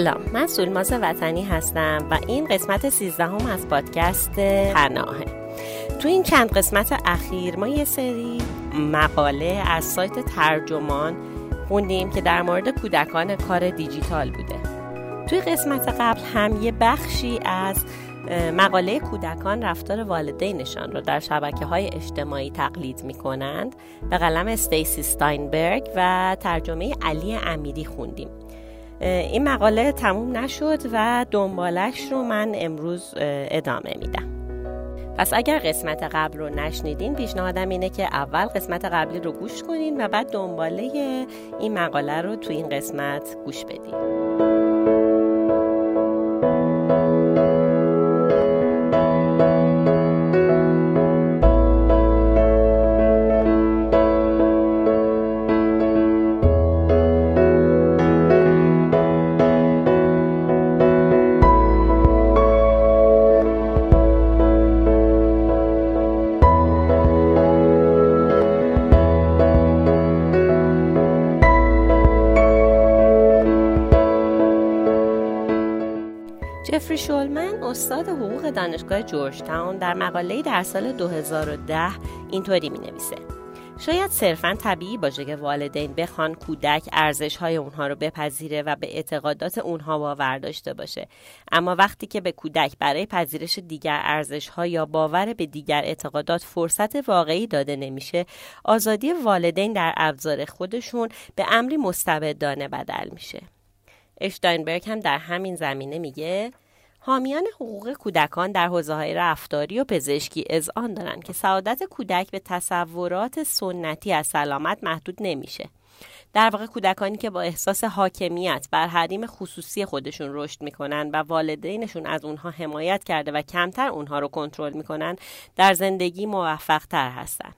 سلام من سولماز وطنی هستم و این قسمت 13 هم از پادکست پناهه تو این چند قسمت اخیر ما یه سری مقاله از سایت ترجمان خوندیم که در مورد کودکان کار دیجیتال بوده. توی قسمت قبل هم یه بخشی از مقاله کودکان رفتار والدینشان رو در شبکه های اجتماعی تقلید می کنند به قلم استیسی ستاینبرگ و ترجمه علی امیری خوندیم. این مقاله تموم نشد و دنبالش رو من امروز ادامه میدم. پس اگر قسمت قبل رو نشنیدین پیشنهادم اینه که اول قسمت قبلی رو گوش کنین و بعد دنباله این مقاله رو تو این قسمت گوش بدین. استاد حقوق دانشگاه جورج تاون در مقاله‌ای در سال 2010 اینطوری می نویسه شاید صرفا طبیعی باشه که والدین بخوان کودک ارزش های اونها رو بپذیره و به اعتقادات اونها باور داشته باشه. اما وقتی که به کودک برای پذیرش دیگر ارزش ها یا باور به دیگر اعتقادات فرصت واقعی داده نمیشه آزادی والدین در ابزار خودشون به امری مستبدانه بدل میشه. اشتاینبرگ هم در همین زمینه میگه حامیان حقوق کودکان در حوزه های رفتاری و پزشکی اذعان دارند که سعادت کودک به تصورات سنتی از سلامت محدود نمیشه. در واقع کودکانی که با احساس حاکمیت بر حریم خصوصی خودشون رشد می‌کنن و والدینشون از اونها حمایت کرده و کمتر اونها رو کنترل می‌کنن در زندگی موفق تر هستن.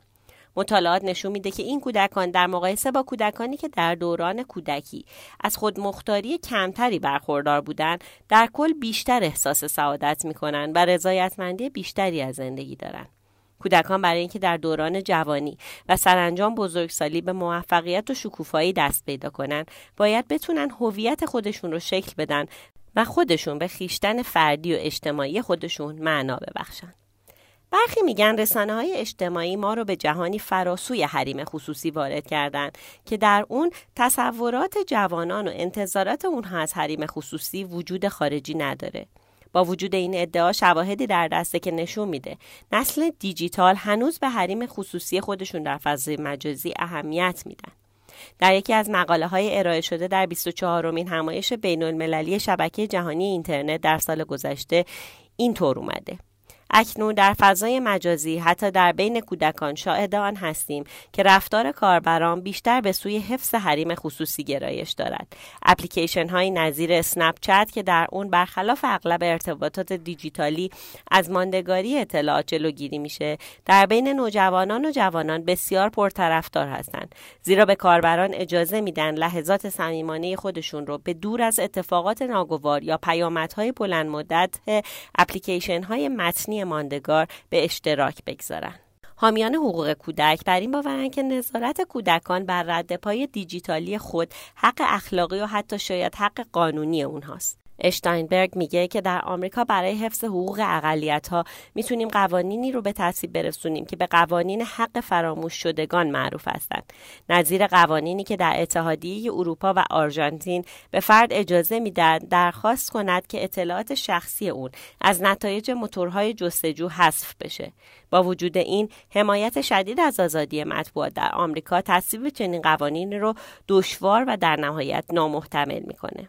مطالعات نشون میده که این کودکان در مقایسه با کودکانی که در دوران کودکی از خودمختاری کمتری برخوردار بودند در کل بیشتر احساس سعادت می‌کنن و رضایتمندی بیشتری از زندگی دارن. کودکان برای اینکه در دوران جوانی و سرانجام بزرگسالی به موفقیت و شکوفایی دست پیدا کنن باید بتونن هویت خودشون رو شکل بدن و خودشون به خیشتن فردی و اجتماعی خودشون معنا ببخشن. برخی میگن رسانه های اجتماعی ما رو به جهانی فراسوی حریم خصوصی وارد کردند که در اون تصورات جوانان و انتظارات اونها از حریم خصوصی وجود خارجی نداره. با وجود این ادعا شواهدی در دسته که نشون میده نسل دیجیتال هنوز به حریم خصوصی خودشون در فضای مجازی اهمیت میدن. در یکی از مقاله های ارائه شده در 24 امین همایش بین المللی شبکه جهانی اینترنت در سال گذشته اینطور اومده اکنون در فضای مجازی حتی در بین کودکان شاهد آن هستیم که رفتار کاربران بیشتر به سوی حفظ حریم خصوصی گرایش دارد. اپلیکیشن های نظیر اسنپ چت که در اون برخلاف اغلب ارتباطات دیجیتالی از ماندگاری اطلاعات جلوگیری میشه در بین نوجوانان و جوانان بسیار پرطرفدار هستند. زیرا به کاربران اجازه میدن لحظات صمیمانه خودشون رو به دور از اتفاقات ناگوار یا پیامدهای بلند مدت اپلیکیشن های متنی ماندگار به اشتراک بگذارند. حامیان حقوق کودک در این باورند که نظارت کودکان بر رد پای دیجیتالی خود حق اخلاقی و حتی شاید حق قانونی اونهاست. اشتاینبرگ میگه که در آمریکا برای حفظ حقوق اقلیت ها می‌تونیم قوانینی رو به تصویب برسونیم که به قوانین حق فراموش شدگان معروف هستند. نظیر قوانینی که در اتحادیه اروپا و آرژانتین به فرد اجازه میدن درخواست کند که اطلاعات شخصی اون از نتایج موتورهای جستجو حذف بشه. با وجود این حمایت شدید از آزادی مطبوعات در آمریکا تصویب چنین قوانین رو دشوار و در نهایت نامحتمل می‌کنه.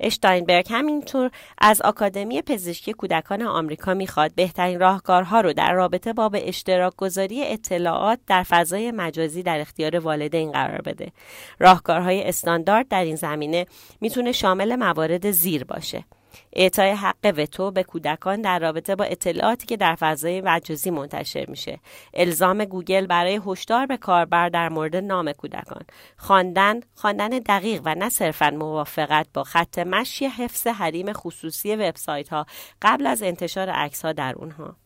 اشتاینبرگ همینطور از آکادمی پزشکی کودکان آمریکا می‌خواد بهترین راهکارها رو در رابطه با به اشتراک گذاری اطلاعات در فضای مجازی در اختیار والدین قرار بده. راهکارهای استاندارد در این زمینه می‌تونه شامل موارد زیر باشه. اعطای حق وتو به کودکان در رابطه با اطلاعاتی که در فضای مجازی منتشر میشه. الزام گوگل برای هشدار به کاربر در مورد نام کودکان. خواندن خواندن دقیق و نه صرفا موافقت با خط مشی حفظ حریم خصوصی وبسایت ها قبل از انتشار عکس ها در اونها.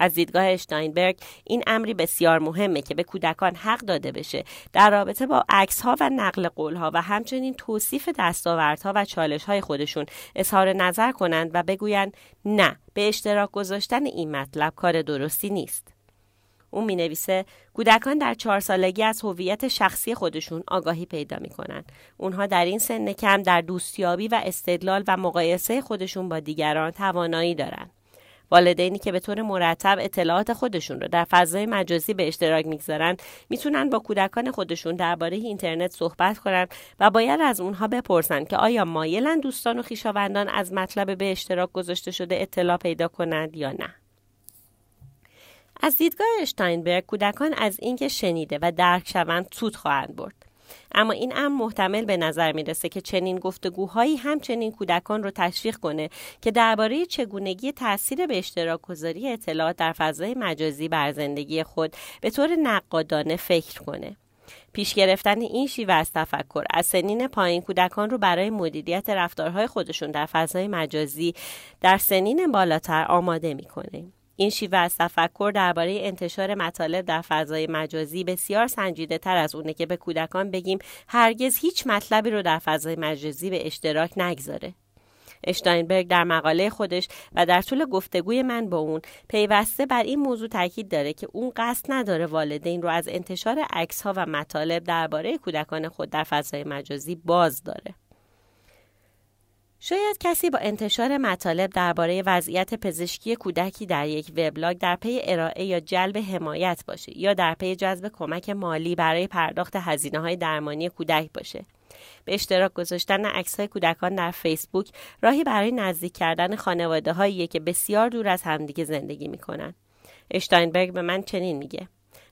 از دیدگاه اشتاینبرگ این امری بسیار مهمه که به کودکان حق داده بشه در رابطه با عکس ها و نقل قول ها و همچنین توصیف دستاوردها و چالش های خودشون اظهار نظر کنند و بگویند نه به اشتراک گذاشتن این مطلب کار درستی نیست. او می نویسه کودکان در چهار سالگی از هویت شخصی خودشون آگاهی پیدا می کنن. اونها در این سن کم در دوستیابی و استدلال و مقایسه خودشون با دیگران توانایی دارند. والدینی که به طور مرتب اطلاعات خودشون رو در فضای مجازی به اشتراک می‌گذارن می‌تونن با کودکان خودشون درباره اینترنت صحبت کنن و باید از اونها بپرسن که آیا مایلن دوستان و خویشاوندان از مطلب به اشتراک گذاشته شده اطلاع پیدا کنند یا نه؟ از دیدگاه اشتاینبرگ کودکان از اینکه شنیده و درک شوند سود خواهند برد. اما این امر محتمل به نظر می‌رسه که چنین گفتگوهایی همچنین کودکان رو تشویق کنه که درباره چگونگی تاثیر به اشتراک گذاری اطلاعات در فضای مجازی بر زندگی خود به طور نقادانه فکر کنه. پیش گرفتن این شیوه از تفکر از سنین پایین کودکان رو برای مدیریت رفتارهای خودشون در فضای مجازی در سنین بالاتر آماده می‌کنه. این شیوه از تفکر درباره انتشار مطالب در فضای مجازی بسیار سنجیده تر از اونه که به کودکان بگیم هرگز هیچ مطلبی رو در فضای مجازی به اشتراک نگذاره. اشتاینبرگ در مقاله خودش و در طول گفتگوی من با اون پیوسته بر این موضوع تاکید داره که اون قصد نداره والدین رو از انتشار عکس ها و مطالب درباره کودکان خود در فضای مجازی باز داره. شاید کسی با انتشار مطالب درباره وضعیت پزشکی کودکی در یک وبلاگ در پی ارائه یا جلب حمایت باشه یا در پی جذب کمک مالی برای پرداخت هزینه های درمانی کودک باشه. به اشتراک گذاشتن عکس های کودکان در فیسبوک راهی برای نزدیک کردن خانواده هایی که بسیار دور از همدیگه زندگی می‌کنن. اشتاینبرگ به من چنین میگه.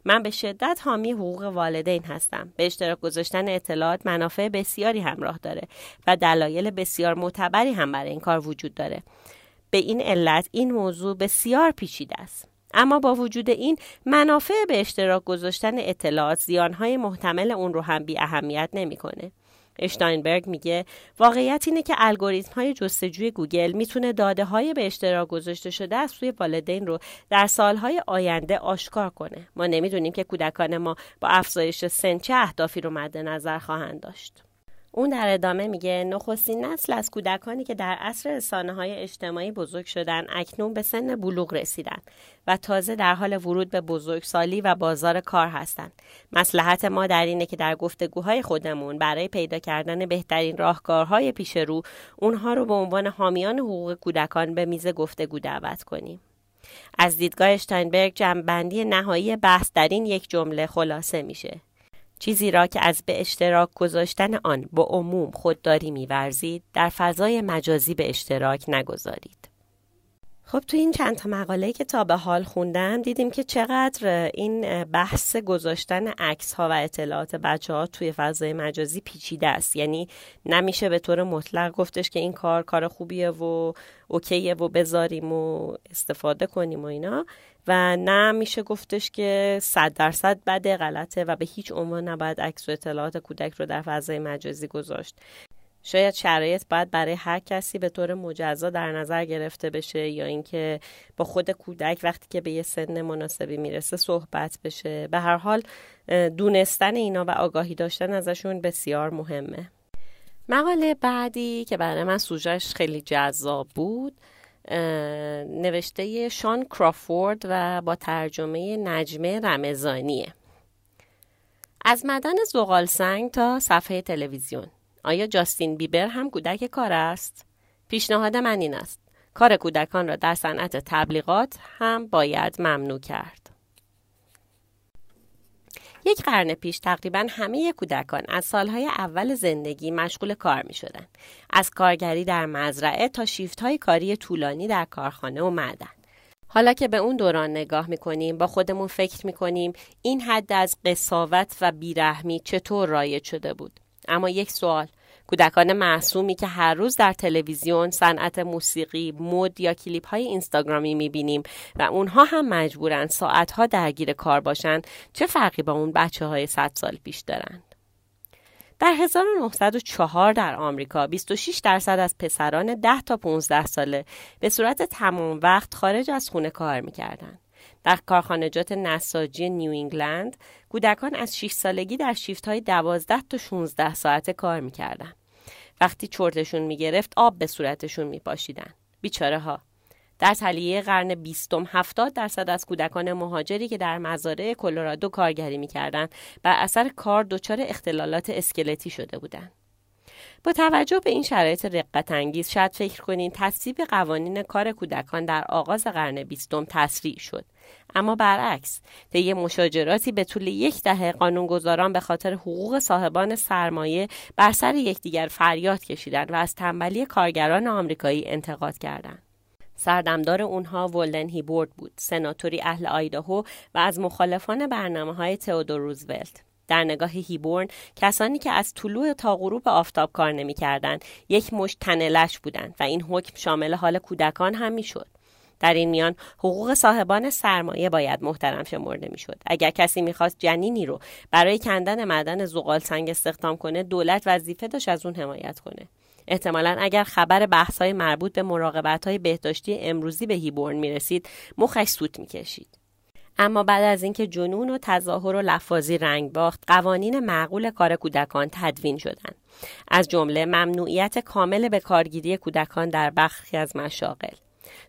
من به شدت حامی حقوق والدین هستم. به اشتراک گذاشتن اطلاعات منافع بسیاری همراه داره و دلایل بسیار معتبری هم برای این کار وجود داره. به این علت این موضوع بسیار پیچیده است. اما با وجود این منافع به اشتراک گذاشتن اطلاعات زیانهای محتمل اون رو هم بی اهمیت نمی‌کنه. اشتاینبرگ میگه واقعیت اینه که الگوریتم های جستجوی گوگل می‌تونه داده های به اشتراک گذاشته شده از سوی والدین رو در سالهای آینده آشکار کنه. ما نمی‌دونیم که کودکان ما با افزایش سن چه اهدافی رو مد نظر خواهند داشت. اون در ادامه میگه نخستین نسل از کودکانی که در عصر رسانه های اجتماعی بزرگ شدن اکنون به سن بلوغ رسیدن و تازه در حال ورود به بزرگسالی و بازار کار هستند. مسلحت ما در اینه که در گفتگوهای خودمون برای پیدا کردن بهترین راهکارهای پیش رو اونها رو به عنوان حامیان حقوق کودکان به میز گفتگو دعوت کنیم. از دیدگاه اشتاینبرگ جمعبندی نهایی بحث در این یک جمله خلاصه میشه چیزی را که از به اشتراک گذاشتن آن با عموم خودداری میورزید در فضای مجازی به اشتراک نگذارید. خب تو این چند تا مقاله که تا به حال خوندم دیدیم که چقدر این بحث گذاشتن عکس ها و اطلاعات بچه ها توی فضای مجازی پیچیده است یعنی نمیشه به طور مطلق گفتش که این کار کار خوبیه و اوکیه و بذاریم و استفاده کنیم و اینا و نه میشه گفتش که صد درصد بده غلطه و به هیچ عنوان نباید عکس و اطلاعات کودک رو در فضای مجازی گذاشت. شاید شرایط باید برای هر کسی به طور مجزا در نظر گرفته بشه یا اینکه با خود کودک وقتی که به یه سن مناسبی می‌رسه صحبت بشه. به هر حال دونستن اینا و آگاهی داشتن ازشون بسیار مهمه. مقاله بعدی که برای من سوژهش خیلی جذاب بود نوشته شان کرافورد و با ترجمه نجمه رمزانیه از مدن زغال سنگ تا صفحه تلویزیون آیا جاستین بیبر هم کودک کار است؟ پیشنهاد من این است. کار کودکان را در صنعت تبلیغات هم باید ممنوع کرد. یک قرن پیش تقریبا همه کودکان از سالهای اول زندگی مشغول کار می شدن. از کارگری در مزرعه تا شیفت های کاری طولانی در کارخانه و معدن. حالا که به اون دوران نگاه می‌کنیم با خودمون فکر می‌کنیم این حد از قصاوت و بیرحمی چطور رایج شده بود اما یک سوال کودکان معصومی که هر روز در تلویزیون صنعت موسیقی مد یا کلیپ های اینستاگرامی می‌بینیم و اونها هم مجبورن ساعتها درگیر کار باشن چه فرقی با اون بچه های 100 سال پیش دارند در 1904 در آمریکا 26 درصد از پسران 10 تا 15 ساله به صورت تمام وقت خارج از خونه کار می‌کردند. در کارخانجات نساجی نیو انگلند کودکان از 6 سالگی در شیفت های 12 تا 16 ساعته کار می‌کردن. وقتی چرتشون می‌گرفت آب به صورتشون میپاشیدن. بیچاره ها. در تلیه قرن بیستم 70 درصد از کودکان مهاجری که در مزارع کلرادو کارگری می‌کردند بر اثر کار دچار اختلالات اسکلتی شده بودند. با توجه به این شرایط رقت انگیز شاید فکر کنین تصویب قوانین کار کودکان در آغاز قرن بیستم تسریع شد. اما برعکس طی مشاجراتی به طول یک دهه قانونگذاران به خاطر حقوق صاحبان سرمایه بر سر یکدیگر فریاد کشیدند و از تنبلی کارگران آمریکایی انتقاد کردند. سردمدار اونها ولدن هیبورد بود سناتوری اهل آیداهو و از مخالفان برنامه های تئودور روزولت. در نگاه هیبورن کسانی که از طلوع تا غروب آفتاب کار نمی‌کردند یک مشت تنلش بودند و این حکم شامل حال کودکان هم می‌شد. در این میان حقوق صاحبان سرمایه باید محترم شمرده می‌شد. اگر کسی می‌خواست جنینی رو برای کندن معدن زغال سنگ استخدام کنه دولت وظیفه داشت از اون حمایت کنه. احتمالا اگر خبر بحث های مربوط به مراقبت های بهداشتی امروزی به هیبورن می‌رسید مخش سوت می‌کشید. اما بعد از اینکه جنون و تظاهر و لفاظی رنگ باخت قوانین معقول کار کودکان تدوین شدند از جمله ممنوعیت کامل به کارگیری کودکان در برخی از مشاغل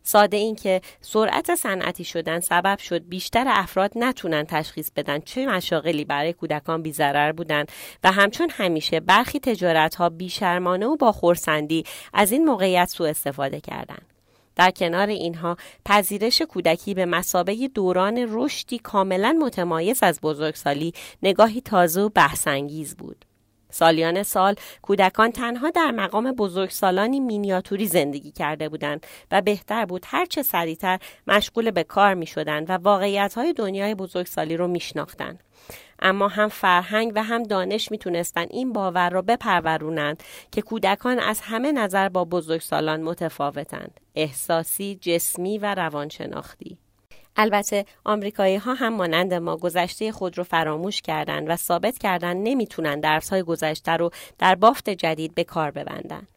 ساده این که سرعت صنعتی شدن سبب شد بیشتر افراد نتونن تشخیص بدن چه مشاغلی برای کودکان بیضرر بودن و همچون همیشه برخی تجارت ها بیشرمانه و با خورسندی از این موقعیت سوء استفاده کردند. در کنار اینها پذیرش کودکی به مسابه دوران رشدی کاملا متمایز از بزرگسالی نگاهی تازه و بحثانگیز بود. سالیان سال کودکان تنها در مقام بزرگسالانی مینیاتوری زندگی کرده بودند و بهتر بود هرچه سریعتر مشغول به کار می شدند و واقعیت های دنیای بزرگسالی رو می شناختند. اما هم فرهنگ و هم دانش می‌تونستن این باور را بپرورونند که کودکان از همه نظر با بزرگسالان متفاوتند احساسی، جسمی و روانشناختی البته آمریکایی ها هم مانند ما گذشته خود رو فراموش کردند و ثابت کردند نمی‌تونن درس های گذشته رو در بافت جدید به کار ببندن.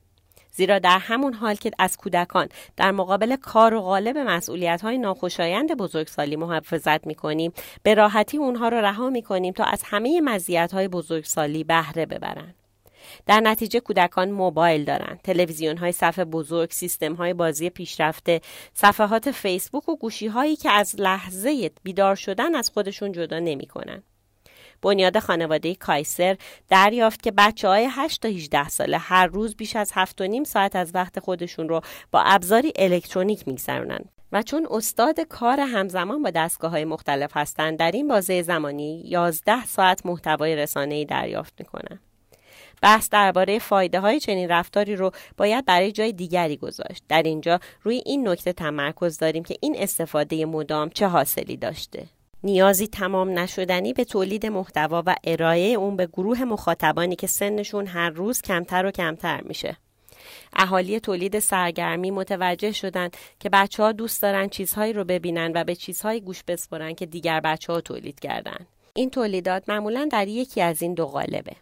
زیرا در همون حال که از کودکان در مقابل کار و غالب مسئولیت های ناخوشایند بزرگسالی محافظت می کنیم به راحتی اونها رو رها می کنیم تا از همه مزیت های بزرگسالی بهره ببرند. در نتیجه کودکان موبایل دارند تلویزیون های صفحه بزرگ سیستم های بازی پیشرفته صفحات فیسبوک و گوشی هایی که از لحظه بیدار شدن از خودشون جدا نمی کنن. بنیاد خانواده کایسر دریافت که بچه های 8 تا 18 ساله هر روز بیش از 7 و نیم ساعت از وقت خودشون رو با ابزاری الکترونیک میگذرونند و چون استاد کار همزمان با دستگاه های مختلف هستند در این بازه زمانی 11 ساعت محتوای رسانه‌ای دریافت می‌کنند. بحث درباره فایده های چنین رفتاری رو باید برای جای دیگری گذاشت. در اینجا روی این نکته تمرکز داریم که این استفاده مدام چه حاصلی داشته. نیازی تمام نشدنی به تولید محتوا و ارائه اون به گروه مخاطبانی که سنشون هر روز کمتر و کمتر میشه اهالی تولید سرگرمی متوجه شدند که بچه ها دوست دارن چیزهایی رو ببینن و به چیزهایی گوش بسپرن که دیگر بچه ها تولید کردن. این تولیدات معمولا در یکی از این دو قالبه.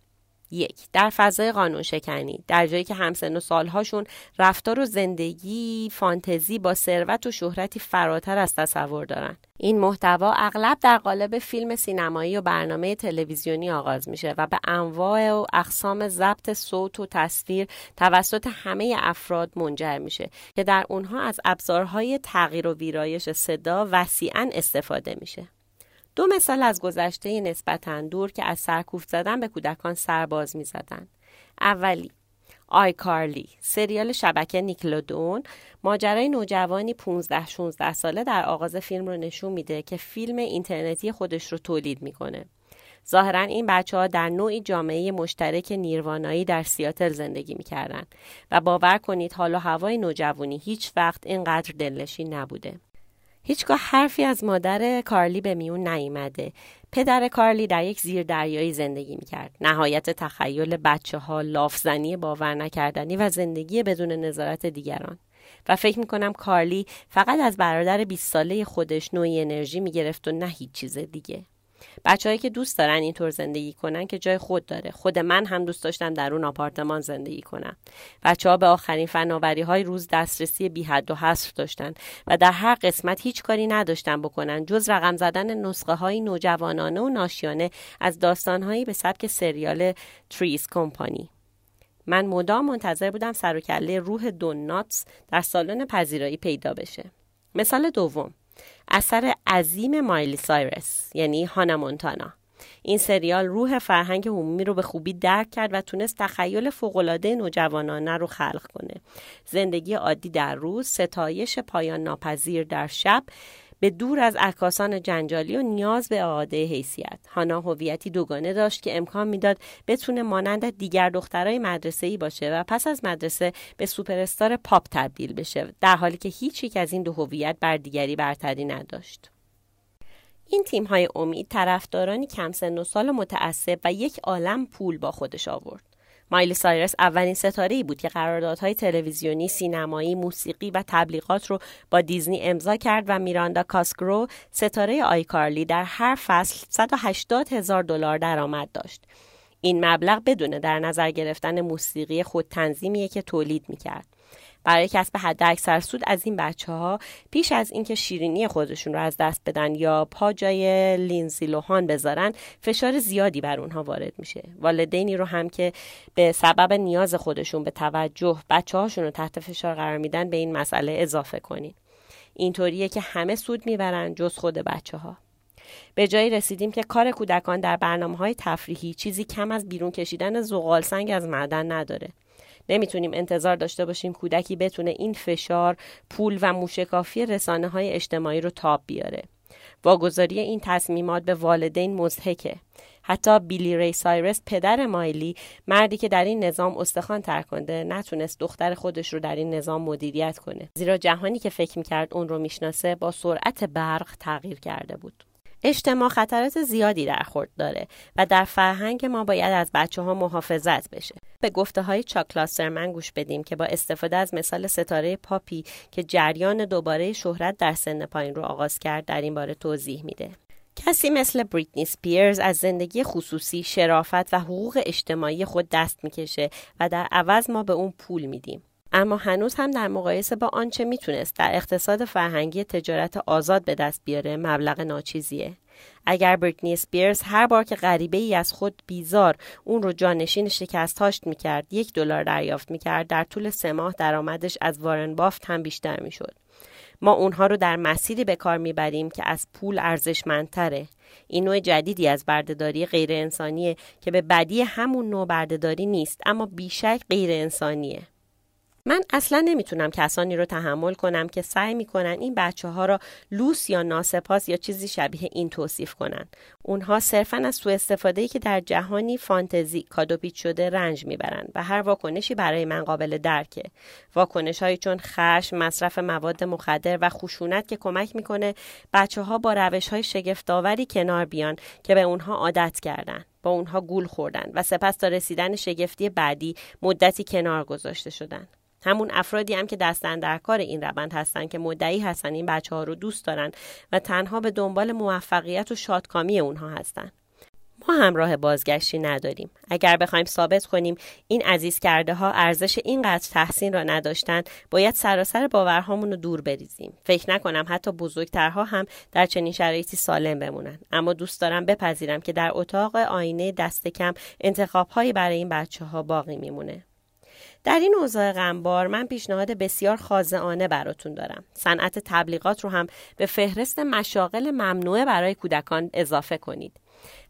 یک. در فضای قانون شکنی در جایی که همسن و سالهاشون رفتار و زندگی فانتزی با ثروت و شهرتی فراتر از تصور دارن. این محتوا اغلب در قالب فیلم سینمایی و برنامه تلویزیونی آغاز میشه و به انواع و اقسام ضبط صوت و تصویر توسط همه افراد منجر میشه که در اونها از ابزارهای تغییر و ویرایش صدا وسیعا استفاده میشه. دو مثال از گذشته نسبتا دور که از سرکوفت زدن به کودکان سرباز می زدن. اولی آی کارلی سریال شبکه نیکلودون ماجرای نوجوانی 15 16 ساله در آغاز فیلم رو نشون میده که فیلم اینترنتی خودش رو تولید می‌کنه. ظاهرا این بچه ها در نوعی جامعه مشترک نیروانایی در سیاتل زندگی می‌کردن و باور کنید حالا هوای نوجوانی هیچ وقت اینقدر دلنشین نبوده. هیچگاه حرفی از مادر کارلی به میون نیامده پدر کارلی در یک زیر دریایی زندگی می‌کرد. نهایت تخیل بچه ها لافزنی باور نکردنی و زندگی بدون نظارت دیگران. و فکر می‌کنم کارلی فقط از برادر 20 ساله خودش نوعی انرژی می‌گرفت و نه هیچ چیز دیگه. بچههایی که دوست دارن اینطور زندگی کنن که جای خود داره. خود من هم دوست داشتم در اون آپارتمان زندگی کنم. بچه ها به آخرین فناوری های روز دسترسی بی حد و حصر داشتن و در هر قسمت هیچ کاری نداشتن بکنن جز رقم زدن نسخه های نوجوانانه و ناشیانه از داستانهایی به سبک سریال تریس کمپانی من مدام منتظر بودم سر و کله روح دوناتس در سالن پذیرایی پیدا بشه. مثال دوم. اثر عظیم مایلی سایرس یعنی هانا مونتانا. این سریال روح فرهنگ عمومی رو به خوبی درک کرد و تونست تخیل فوقالعاده نوجوانانه رو خلق کنه. زندگی عادی در روز ستایش پایان ناپذیر در شب به دور از عکاسان جنجالی و نیاز به اعاده حیثیت. هانا هویتی دوگانه داشت که امکان می‌داد بتونه مانند دیگر دخترای مدرسه ای باشه و پس از مدرسه به سوپرستار پاپ تبدیل بشه در حالی که هیچ یک از این دو هویت بر دیگری برتری نداشت. این تیم های امید طرفدارانی کم سن و سال متعصب و یک عالم پول با خودش آورد. مایلی سایرس اولین ستاره ای بود که قراردادهای تلویزیونی، سینمایی، موسیقی و تبلیغات رو با دیزنی امضا کرد و میراندا کاسگرو ستاره آیکارلی در هر فصل 180 هزار دلار درآمد داشت. این مبلغ بدون در نظر گرفتن موسیقی خود تنظیمیه که تولید می‌کرد. برای کسب حد اکثر سود از این بچه ها پیش از اینکه شیرینی خودشون رو از دست بدن یا پا جای لینزی لوهان بذارن فشار زیادی بر اونها وارد میشه. والدینی رو هم که به سبب نیاز خودشون به توجه بچه هاشون رو تحت فشار قرار میدن به این مسئله اضافه کنین. اینطوریه که همه سود می‌برن جز خود بچه ها به جایی رسیدیم که کار کودکان در برنامه های تفریحی چیزی کم از بیرون کشیدن زغال سنگ از معدن نداره. نمی‌تونیم انتظار داشته باشیم کودکی بتونه این فشار پول و موشکافی رسانه های اجتماعی رو تاب بیاره. واگذاری این تصمیمات به والدین مزهکه حتی بیلی ری سایرس پدر مایلی مردی که در این نظام استخوان ترکنده نتونست دختر خودش رو در این نظام مدیریت کنه. زیرا جهانی که فکر می‌کرد اون رو می‌شناسه با سرعت برق تغییر کرده بود. اجتماع خطرات زیادی در خورد داره و در فرهنگ ما باید از بچه ها محافظت بشه. به گفته های چاکلاسرمن گوش بدیم که با استفاده از مثال ستاره پاپی که جریان دوباره شهرت در سن پایین رو آغاز کرد در این باره توضیح میده. کسی مثل بریتنی سپیرز از زندگی خصوصی، شرافت و حقوق اجتماعی خود دست می‌کشه و در عوض ما به اون پول میدیم. اما هنوز هم در مقایسه با آنچه می‌تونست در اقتصاد فرهنگی تجارت آزاد به دست بیاره مبلغ ناچیزیه. اگر بریتنی اسپیرز هر بار که غریبه ای از خود بیزار اون رو جانشین شکست هاشت می‌کرد یک دلار دریافت می‌کرد در طول سه ماه درآمدش از وارن بافت هم بیشتر می‌شد. ما اونها رو در مسیری به کار می‌بریم که از پول ارزشمندتره. این نوع جدیدی از بردهداری غیر انسانیه که به بدی همون نوع بردهداری نیست اما بیشک غیر انسانیه من اصلا نمی‌تونم کسانی رو تحمل کنم که سعی می‌کنن این بچه ها را لوس یا ناسپاس یا چیزی شبیه این توصیف کنن. اونها صرفا از سوء استفاده که در جهانی فانتزی کادوپیت شده رنج می‌برن و هر واکنشی برای من قابل درکه. واکنش های چون خشم، مصرف مواد مخدر و خشونت که کمک می‌کنه بچه ها با روش های کنار بیان که به اونها عادت کردن. با اونها گول خوردن و سپس تا رسیدن شگفتی بعدی مدتی کنار گذاشته شدن. همون افرادی هم که دستن در کار این روند هستن که مدعی هستن این بچه ها رو دوست دارن و تنها به دنبال موفقیت و شادکامی اونها هستن. ما هم راه بازگشتی نداریم. اگر بخوایم ثابت کنیم این عزیز کرده ها ارزش اینقدر تحسین را نداشتن، باید سراسر باورهامون رو دور بریزیم. فکر نکنم حتی بزرگترها هم در چنین شرایطی سالم بمونن. اما دوست دارم بپذیرم که در اتاق آینه دست کم انتخابهایی برای این بچه ها باقی میمونه. در این اوضاع غمبار من پیشنهاد بسیار خاضعانه براتون دارم صنعت تبلیغات رو هم به فهرست مشاغل ممنوعه برای کودکان اضافه کنید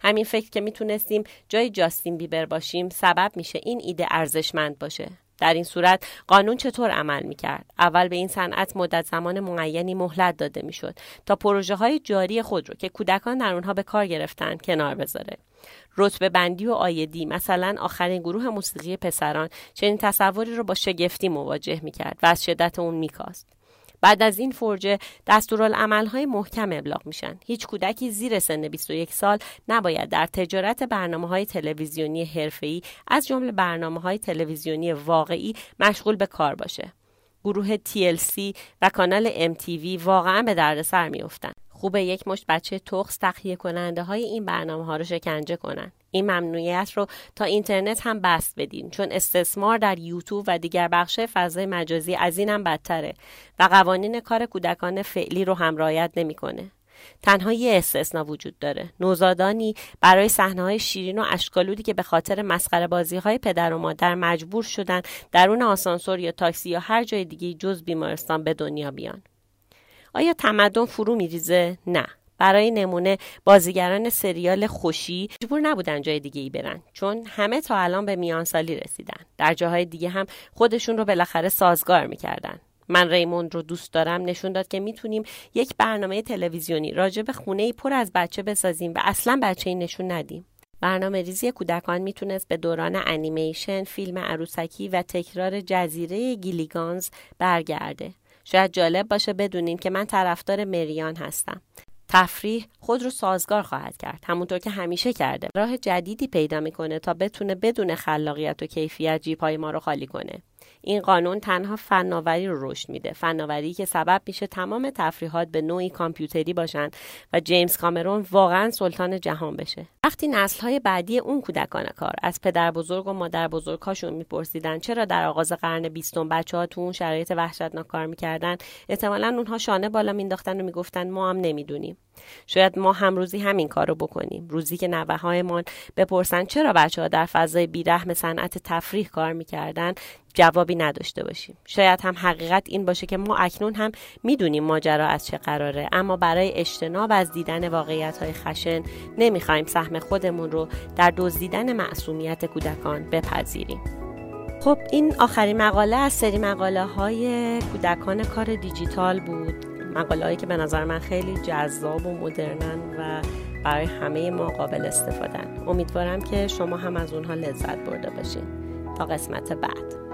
همین فکر که می‌تونستیم جای جاستین بیبر باشیم سبب میشه این ایده ارزشمند باشه در این صورت قانون چطور عمل می کرد؟ اول به این صنعت مدت زمان معینی مهلت داده می‌شد تا پروژه های جاری خود رو که کودکان در اونها به کار گرفتن کنار بذاره. رتبه بندی و آیدی مثلا آخرین گروه موسیقی پسران چنین تصوری رو با شگفتی مواجه می کرد و از شدت اون میکاست. بعد از این فرجه های محکم ابلاغ میشن. هیچ کودکی زیر سن 21 سال نباید در تجارت برنامه های تلویزیونی حرفه‌ای از جمله برنامه های تلویزیونی واقعی مشغول به کار باشه. گروه TLC و کانال MTV واقعا به دردسر میافتند خوب یک مشت بچه تخص تخیه کننده های این برنامه ها رو شکنجه کنن. این ممنوعیت رو تا اینترنت هم بست بدین چون استثمار در یوتیوب و دیگر بخش فضای مجازی از این هم بدتره و قوانین کار کودکان فعلی رو هم رعایت نمی‌کنه. تنها یه استثنا وجود داره. نوزادانی برای صحنه های شیرین و اشکالودی که به خاطر مسخره بازی های پدر و مادر مجبور شدن درون آسانسور یا تاکسی یا هر جای دیگه جز بیمارستان به دنیا بیان. آیا تمدن فرو میریزه؟ نه. برای نمونه بازیگران سریال خوشی مجبور نبودن جای دیگه ای برن چون همه تا الان به میانسالی رسیدن. در جاهای دیگه هم خودشون رو بالاخره سازگار می‌کردن. من ریموند رو دوست دارم نشون داد که می‌تونیم یک برنامه تلویزیونی راجع به خونه پر از بچه بسازیم و اصلا بچه ای نشون ندیم. برنامه ریزی کودکان می‌تونست به دوران انیمیشن، فیلم عروسکی و تکرار جزیره گیلیگانز برگرده. شاید جالب باشه بدونین که من طرفدار مریان هستم. تفریح خود رو سازگار خواهد کرد. همونطور که همیشه کرده. راه جدیدی پیدا می‌کنه تا بتونه بدون خلاقیت و کیفیت جیب ما رو خالی کنه. این قانون تنها فناوری رو رشد میده. فناوری که سبب میشه تمام تفریحات به نوعی کامپیوتری باشن و جیمز کامرون واقعا سلطان جهان بشه. وقتی نسل های بعدی اون کودکان کار از پدر بزرگ و مادر بزرگهاشون میپرسیدن چرا در آغاز قرن بیستم بچه ها تو اون شرایط وحشتناک کار می‌کردن؟ احتمالا اونها شانه بالا مینداختن و می‌گفتن ما هم نمی‌دونیم. شاید ما هم روزی همین کار رو بکنیم. روزی که نوه هایمان بپرسن چرا بچه ها در فضای بیرحم صنعت تفریح کار می‌کردن؟ جوابی نداشته باشیم. شاید هم حقیقت این باشه که ما اکنون هم می‌دونیم ماجرا از چه قراره اما برای اجتناب از دیدن واقعیت های خشن نمی‌خوایم سهم خودمون رو در دزدیدن معصومیت کودکان بپذیریم. خب این آخرین مقاله از سری مقاله های کودکان کار دیجیتال بود. مقاله هایی که به نظر من خیلی جذاب و مدرنن و برای همه ما قابل استفادن امیدوارم که شما هم از اونها لذت برده باشین. تا قسمت بعد.